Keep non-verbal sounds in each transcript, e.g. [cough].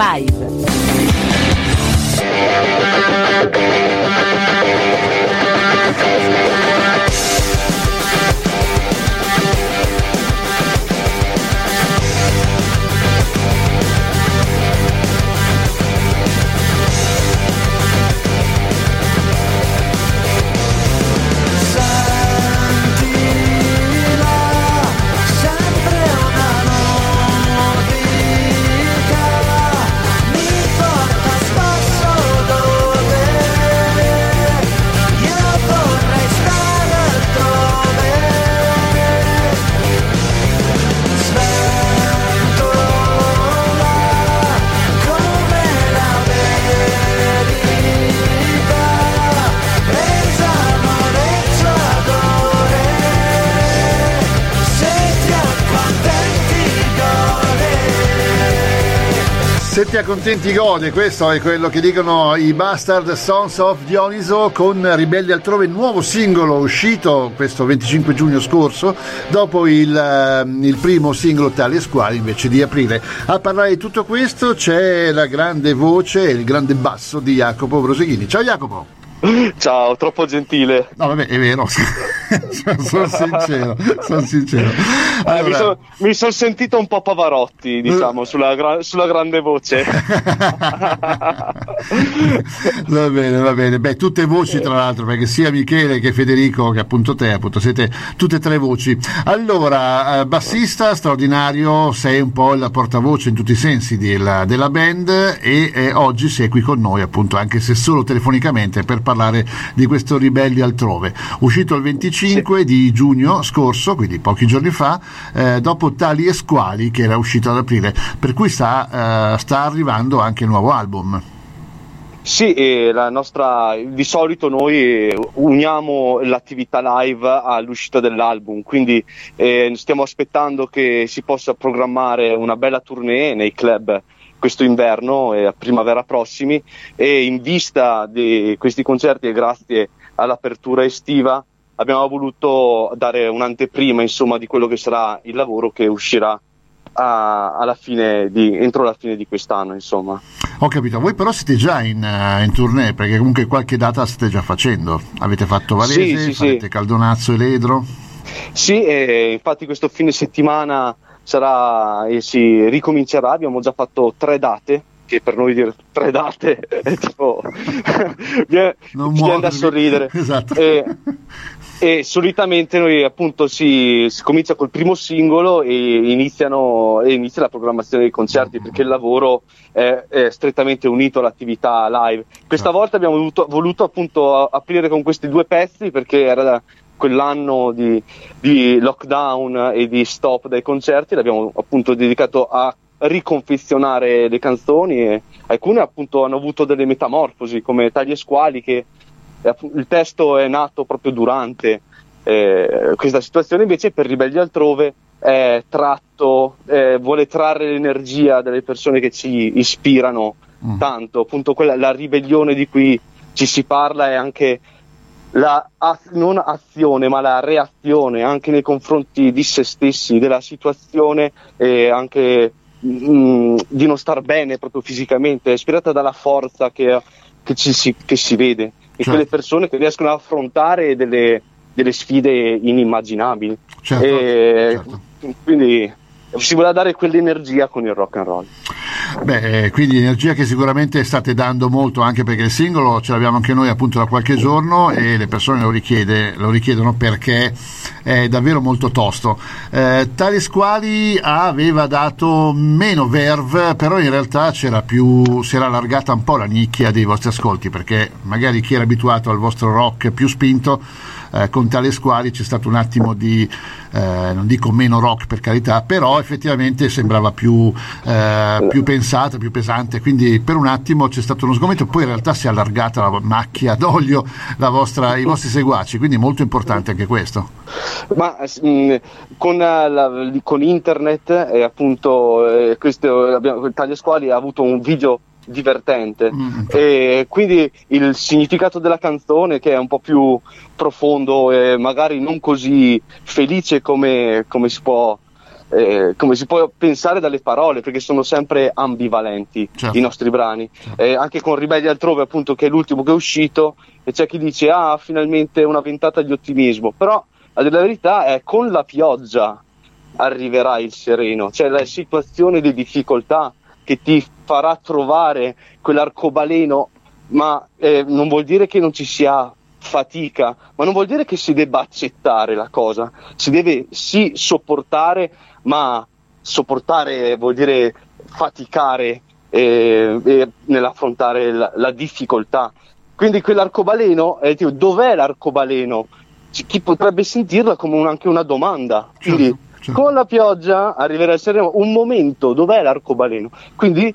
Se ti accontenti gode, questo è quello che dicono i Bastard Sons of Dioniso con Ribelli altrove, nuovo singolo uscito questo 25 giugno scorso, dopo il, ehm, il primo singolo Tali e Squali invece di aprile. A parlare di tutto questo c'è la grande voce e il grande basso di Jacopo Broseghini. Ciao Jacopo! Ciao, troppo gentile. No, vabbè, è vero, [laughs] sono sincero, sono sincero. Allora... Eh, mi sono son sentito un po' Pavarotti, diciamo, sulla, gra- sulla grande voce. [laughs] va bene, va bene. Beh, tutte voci tra l'altro, perché sia Michele che Federico, che appunto te, appunto siete tutte e tre voci. Allora, eh, bassista straordinario, sei un po' la portavoce in tutti i sensi della, della band e eh, oggi sei qui con noi, appunto, anche se solo telefonicamente per parlare di questo Ribelli altrove. Uscito il 25 sì. di giugno scorso, quindi pochi giorni fa, eh, dopo Tali e Squali che era uscito ad aprile, per cui sta, eh, sta arrivando anche il nuovo album. Sì, nostra, di solito noi uniamo l'attività live all'uscita dell'album, quindi eh, stiamo aspettando che si possa programmare una bella tournée nei club questo inverno e a primavera prossimi e in vista di questi concerti e grazie all'apertura estiva abbiamo voluto dare un'anteprima insomma di quello che sarà il lavoro che uscirà a, alla fine di, entro la fine di quest'anno insomma. Ho capito, voi però siete già in, uh, in tournée perché comunque qualche data state già facendo, avete fatto Varese, sì, sì, farete sì. Caldonazzo e Ledro? Sì, e infatti questo fine settimana sarà e si ricomincerà. Abbiamo già fatto tre date, che per noi dire tre date [laughs] è tipo [laughs] viene, viene da sorridere. Esatto. E, [laughs] e solitamente noi appunto si, si, comincia col primo singolo e, iniziano, e inizia la programmazione dei concerti perché il lavoro è, è strettamente unito all'attività live. Questa certo. volta abbiamo voluto, voluto appunto aprire con questi due pezzi perché era da, quell'anno di, di, lockdown e di stop dai concerti l'abbiamo appunto dedicato a riconfezionare le canzoni e alcune appunto hanno avuto delle metamorfosi come Tagli e Squali che eh, il testo è nato proprio durante eh, questa situazione invece per Ribelli altrove è tratto, eh, vuole trarre l'energia delle persone che ci ispirano mm. tanto appunto quella, la ribellione di cui ci si parla è anche la non azione ma la reazione anche nei confronti di se stessi, della situazione e anche mh, mm, di non star bene proprio fisicamente, è ispirata dalla forza che, che, ci, si, che si vede in certo. quelle persone che riescono ad affrontare delle, delle sfide inimmaginabili. Certo, e, certo. Quindi si voleva dare quell'energia con il rock and roll. Beh, eh, quindi energia che sicuramente state dando molto anche perché il singolo ce l'abbiamo anche noi appunto da qualche giorno e le persone lo, richiede, lo richiedono perché è davvero molto tosto. Eh, tali squali aveva dato meno verve, però in realtà più, si era allargata un po' la nicchia dei vostri ascolti perché magari chi era abituato al vostro rock più spinto eh, con tale squali c'è stato un attimo di, eh, non dico meno rock per carità, però effettivamente sembrava più, eh, più pensata, più pesante, quindi per un attimo c'è stato uno sgomento, poi in realtà si è allargata la macchia d'olio, vostra, i vostri seguaci, quindi molto importante anche questo. Ma mm, con, la, con, internet e appunto eh, questo, abbiamo, Taglia Squali ha avuto un video divertente. Mm. E quindi il significato della canzone, che è un po' più profondo e magari non così felice come, come si può eh, come si può pensare dalle parole, perché sono sempre ambivalenti certo. i nostri brani. Certo. Eh, anche con Ribelli altrove, appunto, che è l'ultimo che è uscito, e c'è chi dice: Ah, finalmente una ventata di ottimismo. Però la verità è con la pioggia arriverà il sereno, cioè la situazione di difficoltà che ti farà trovare quell'arcobaleno, ma eh, non vuol dire che non ci sia fatica, ma non vuol dire che si debba accettare la cosa, si deve sì sopportare, ma sopportare vuol dire faticare eh, eh, nell'affrontare la, la, difficoltà. Quindi quell'arcobaleno, eh, tipo, dov'è l'arcobaleno? Chi potrebbe sentirla come un, anche una domanda. Quindi certo, certo. con la pioggia arriverà a essere un momento, dov'è l'arcobaleno? Quindi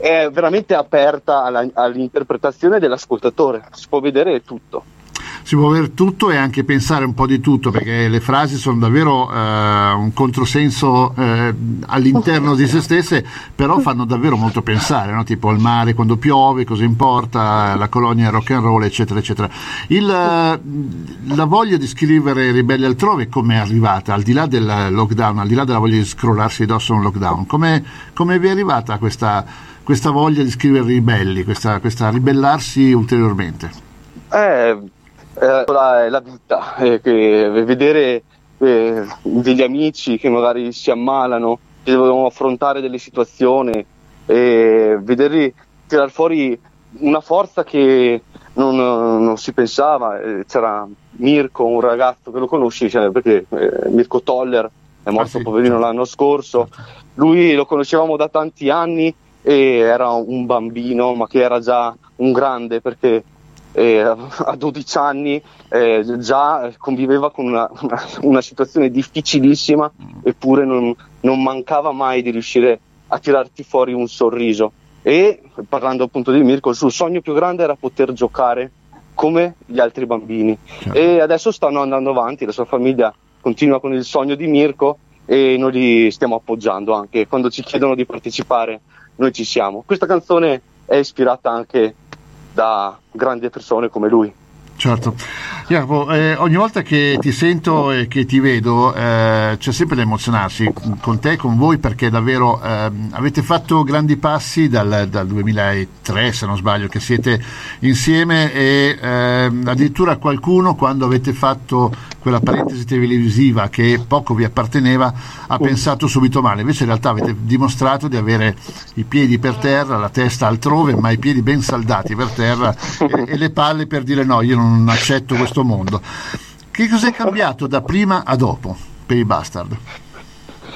è veramente aperta alla, all'interpretazione dell'ascoltatore, si può vedere tutto. Si può avere tutto e anche pensare un po' di tutto perché le frasi sono davvero eh, un controsenso eh, all'interno di se stesse però fanno davvero molto pensare no? tipo il mare quando piove cosa importa la colonia rock and roll eccetera eccetera. Il, la voglia di scrivere ribelli altrove come è arrivata? Al di là del lockdown al di là della voglia di scrollarsi addosso a un lockdown come, come vi è arrivata questa, questa voglia di scrivere ribelli questa, questa ribellarsi ulteriormente eh eh, la, la vita, eh, vedere eh, degli amici che magari si ammalano, che devono affrontare delle situazioni, e vederli tirare fuori una forza che non, non si pensava. Eh, c'era Mirko, un ragazzo che lo conosci, cioè, perché eh, Mirko Toller è morto ah, sì, poverino certo. l'anno scorso. Lui lo conoscevamo da tanti anni e era un bambino, ma che era già un grande perché eh, a 12 anni eh, già conviveva con una, una, una, situazione difficilissima eppure non, non, mancava mai di riuscire a tirarti fuori un sorriso e parlando appunto di Mirko il suo sogno più grande era poter giocare come gli altri bambini certo. e adesso stanno andando avanti la sua famiglia continua con il sogno di Mirko e noi li stiamo appoggiando anche quando ci chiedono di partecipare noi ci siamo questa canzone è ispirata anche da grandi persone come lui. Certo, Jacopo, eh, ogni volta che ti sento e che ti vedo eh, c'è sempre da emozionarsi con te con voi perché davvero eh, avete fatto grandi passi dal, dal, 2003 se non sbaglio che siete insieme e ehm, addirittura qualcuno quando avete fatto quella parentesi televisiva che poco vi apparteneva ha pensato subito male, invece in realtà avete dimostrato di avere i piedi per terra, la testa altrove ma i piedi ben saldati per terra [laughs] e, e le palle per dire no, io non non accetto questo mondo. Che cos'è cambiato da prima a dopo per i Bastard?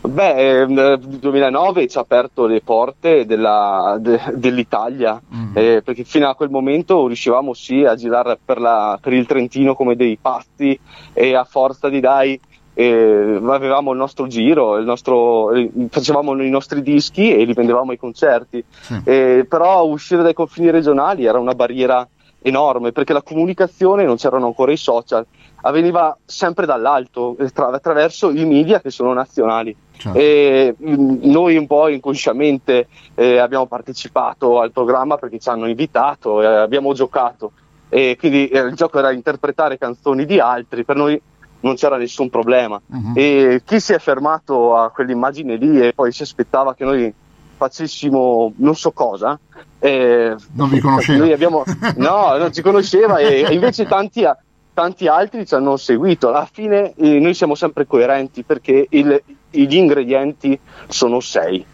Beh, nel 2009 ci ha aperto le porte della, de, dell'Italia, mm. eh, perché fino a quel momento riuscivamo sì a girare per, la, per, il Trentino come dei pazzi e a forza di dai eh, avevamo il nostro giro, il nostro, eh, facevamo i nostri dischi e li vendevamo ai concerti, sì. eh, però uscire dai confini regionali era una barriera enorme perché la comunicazione, non c'erano ancora i social, avveniva sempre dall'alto, attraverso i media che sono nazionali. Certo. E mm, noi un po' inconsciamente eh, abbiamo partecipato al programma perché ci hanno invitato, e abbiamo giocato e quindi eh, il gioco era interpretare canzoni di altri, per noi non c'era nessun problema. Uh-huh. E chi si è fermato a quell'immagine lì e poi si aspettava che noi facessimo non so cosa. Eh, non vi conosceva? Abbiamo, [laughs] no, non ci conosceva e, e invece tanti, tanti, altri ci hanno seguito. Alla fine eh, noi siamo sempre coerenti perché il, gli ingredienti sono sei.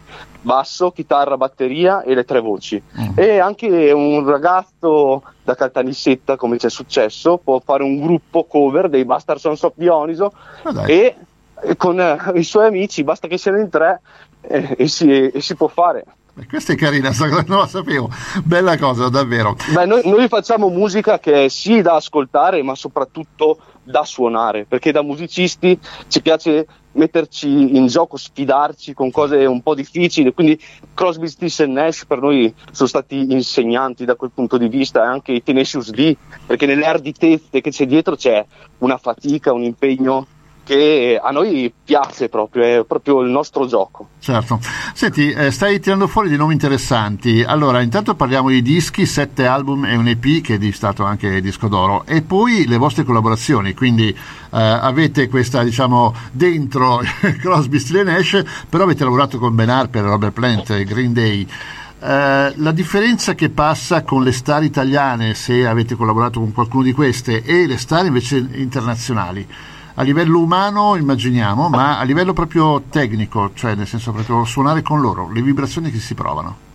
Basso, chitarra, batteria e le tre voci. Mm. E anche un ragazzo da Caltanissetta, come ci è successo, può fare un gruppo cover dei Bastard Sons of Dioniso ah, e con eh, i suoi amici, basta che siano in tre, eh, e, si, e si può fare. Beh, questa è carina, non la sapevo, bella cosa davvero. Beh, noi, noi, facciamo musica che è sì da ascoltare, ma soprattutto da suonare, perché da musicisti ci piace metterci in gioco, sfidarci con cose un po' difficili, quindi Crosby, Stills e Nash per noi sono stati insegnanti da quel punto di vista, e anche i Tenacious D, perché nelle arditezze che c'è dietro c'è una fatica, un impegno che a noi piace proprio, è proprio il nostro gioco. Certo. Senti, eh, stai tirando fuori dei nomi interessanti. Allora, intanto parliamo di dischi, sette album e un EP che è stato anche disco d'oro e poi le vostre collaborazioni, quindi eh, avete questa, diciamo, dentro [laughs] Crosby, Still Nash, però avete lavorato con Ben Harper, Robert Plant, Green Day. Uh, la differenza che passa con le star italiane, se avete collaborato con qualcuno di queste, e le star invece internazionali, a livello umano immaginiamo, ma a livello proprio tecnico, cioè nel senso proprio suonare con loro, le vibrazioni che si provano.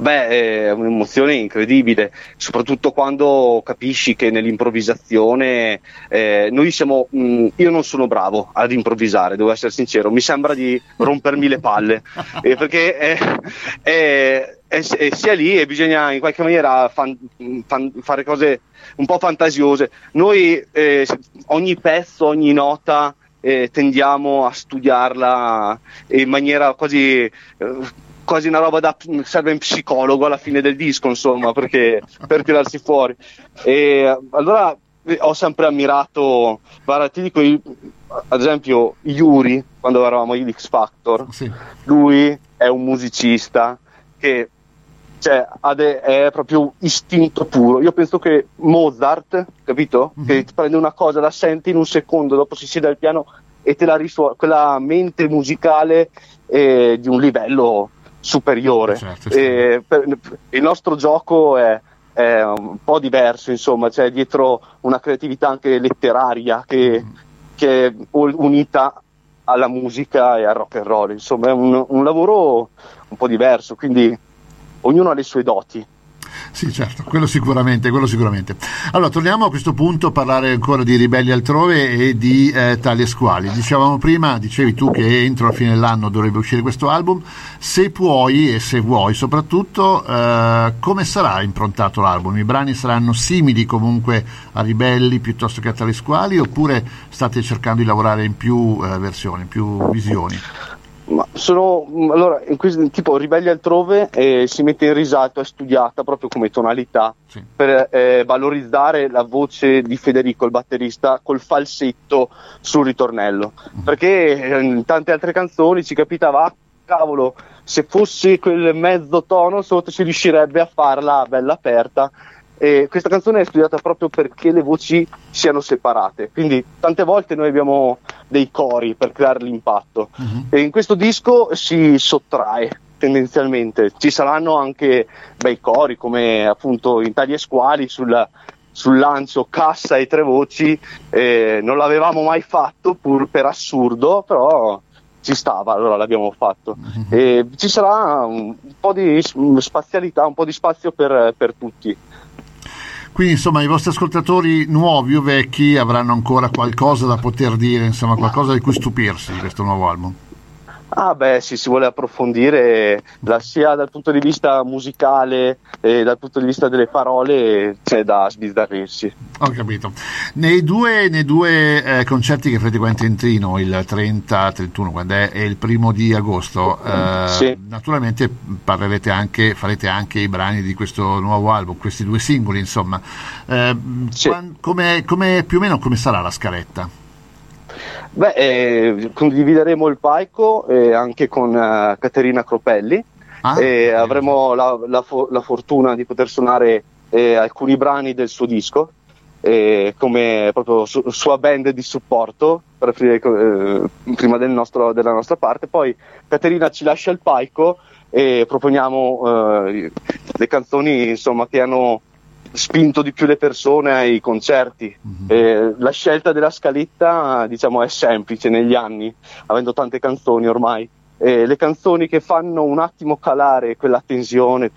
Beh, è un'emozione incredibile, soprattutto quando capisci che nell'improvvisazione eh, noi siamo. Mh, mm, io non sono bravo ad improvvisare, devo essere sincero, mi sembra di rompermi le palle eh, perché è, è, è, sia lì e bisogna in qualche maniera fan, fan, fare cose un po' fantasiose. Noi eh, ogni pezzo, ogni nota eh, tendiamo a studiarla in maniera quasi, eh, quasi una roba da serve un psicologo alla fine del disco, insomma, perché, per tirarsi fuori. E allora ho sempre ammirato, guarda, ti dico, ad esempio, Yuri, quando eravamo in X Factor, sì. lui è un musicista che cioè, è proprio istinto puro. Io penso che Mozart, capito? Mm-hmm. Che prende una cosa, la sente in un secondo, dopo si siede al piano e te la risuona, quella mente musicale eh, di un livello superiore. Certo, sì. per, il nostro gioco è, è, un po' diverso, insomma, c'è dietro una creatività anche letteraria che, mm. che è unita alla musica e al rock and roll, insomma è un, un lavoro un po' diverso, quindi ognuno ha le sue doti. Sì, certo, quello sicuramente, quello sicuramente. Allora, torniamo a questo punto a parlare ancora di Ribelli altrove e di eh, Tali Squali. Dicevamo prima, dicevi tu che entro la fine dell'anno dovrebbe uscire questo album. Se puoi e se vuoi, soprattutto, eh, come sarà improntato l'album? I brani saranno simili comunque a Ribelli piuttosto che a Tali Squali oppure state cercando di lavorare in più eh, versioni, in più visioni? Ma sono allora, in questo, tipo Ribelli altrove eh, si mette in risalto, è studiata proprio come tonalità sì. per eh, valorizzare la voce di Federico, il batterista, col falsetto sul ritornello. Mm. Perché eh, in tante altre canzoni ci capitava, ah, cavolo, se fosse quel mezzo tono sotto si riuscirebbe a farla bella aperta e questa canzone è studiata proprio perché le voci siano separate, quindi tante volte noi abbiamo dei cori per creare l'impatto uh-huh. e in questo disco si sottrae tendenzialmente, ci saranno anche bei cori come appunto in tagli e squali sul, sul lancio cassa e tre voci, eh, non l'avevamo mai fatto pur per assurdo, però ci stava, allora l'abbiamo fatto. Uh-huh. E ci sarà un po' di spazialità, un po' di spazio per, per tutti. Quindi insomma i vostri ascoltatori nuovi o vecchi avranno ancora qualcosa da poter dire, insomma qualcosa di cui stupirsi di questo nuovo album. Ah beh, sì, si vuole approfondire la, sia dal punto di vista musicale e dal punto di vista delle parole c'è da sbizzarrirsi. Ho capito. Nei due, nei due eh, concerti che farete in Trino, il 30-31, quando è, è, il primo di agosto, eh, sì. naturalmente parlerete anche, farete anche i brani di questo nuovo album, questi due singoli, insomma. Eh, sì. come, come, più o meno come sarà la scaletta? Beh, eh, condivideremo il palco eh, anche con uh, Caterina Cropelli ah, e avremo la, la, la, fortuna di poter suonare eh, alcuni brani del suo disco come proprio su, sua band di supporto per, eh, prima del nostro, della nostra parte. Poi Caterina ci lascia il palco e proponiamo eh, le canzoni insomma, che hanno spinto di più le persone ai concerti. Mm-hmm. Eh, la scelta della scaletta diciamo, è semplice negli anni, avendo tante canzoni ormai. Eh, le canzoni che fanno un attimo calare quella tensione,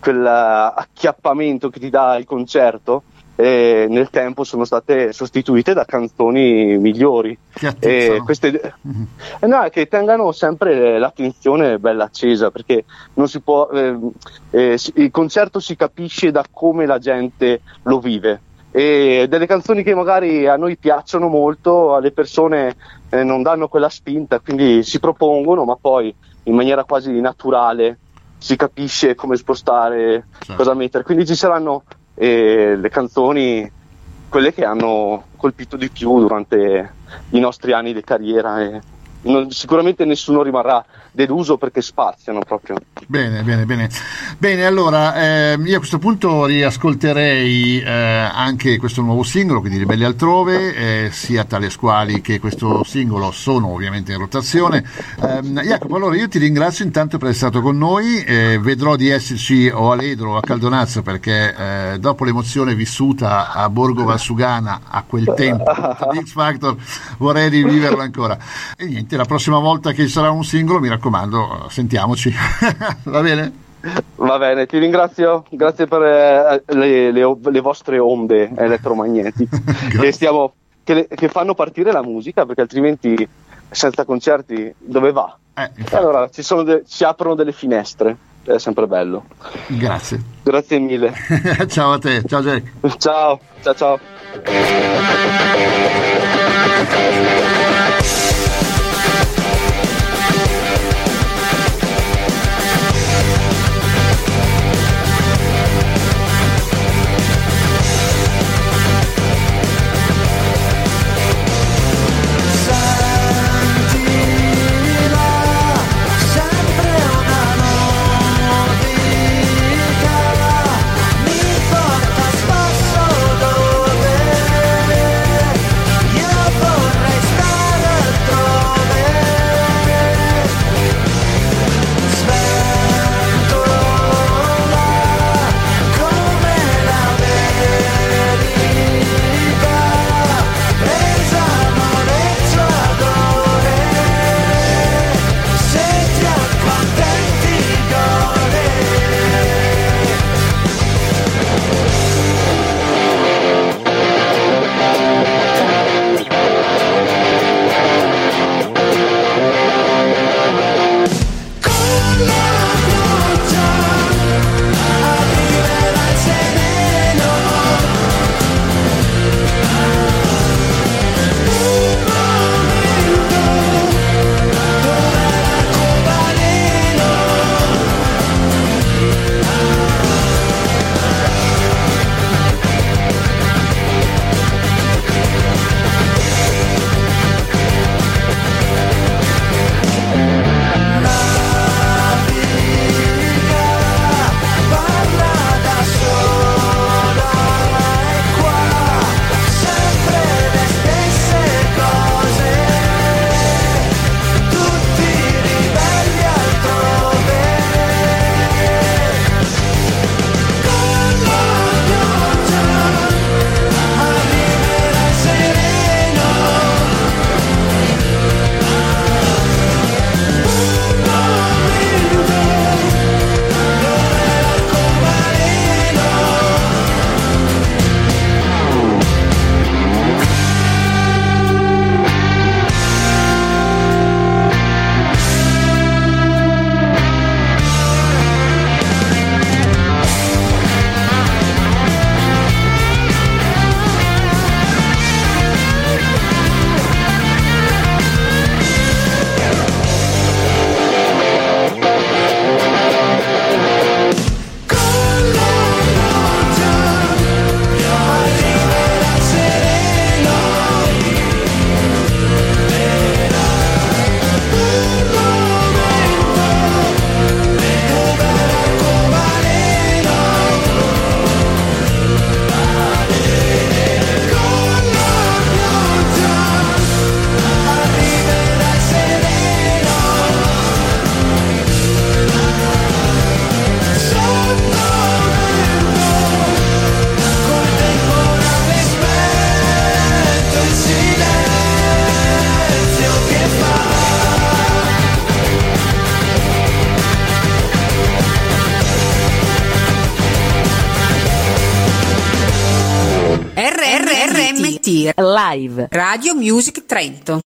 quell'acchiappamento che ti dà il concerto, eh, nel tempo sono state sostituite da canzoni migliori. Eh, queste, mm-hmm. eh, no, che tengano sempre l'attenzione bella accesa, perché non si può, eh, eh, il concerto si capisce da come la gente lo vive. E delle canzoni che magari a noi piacciono molto, alle persone eh, non danno quella spinta, quindi si propongono, ma poi in maniera quasi naturale si capisce come spostare, certo. cosa mettere. Quindi ci saranno e le canzoni, quelle che hanno colpito di più durante i nostri anni di carriera e non, sicuramente nessuno rimarrà deluso perché spaziano proprio. Bene, bene, bene. Bene, allora eh, io a questo punto riascolterei eh, anche questo nuovo singolo, quindi Ribelli altrove, eh, sia tale squali che questo singolo sono ovviamente in rotazione. Ehm, Jacopo, allora io ti ringrazio intanto per essere stato con noi, eh, vedrò di esserci o a Ledro o a Caldonazzo perché eh, dopo l'emozione vissuta a Borgo Valsugana a quel tempo X Factor vorrei riviverla ancora. E niente, la prossima volta che ci sarà un singolo mi raccomando, sentiamoci. [laughs] Va bene? Va bene, ti ringrazio, grazie per eh, le, le, le, vostre onde elettromagnetiche [laughs] che, stiamo, che, che, fanno partire la musica perché altrimenti senza concerti dove va? Eh, allora ci, de, ci aprono delle finestre, è sempre bello. Grazie. Grazie mille. [laughs] ciao a te, ciao Jack. Ciao, ciao ciao. Live. Radio Music Trento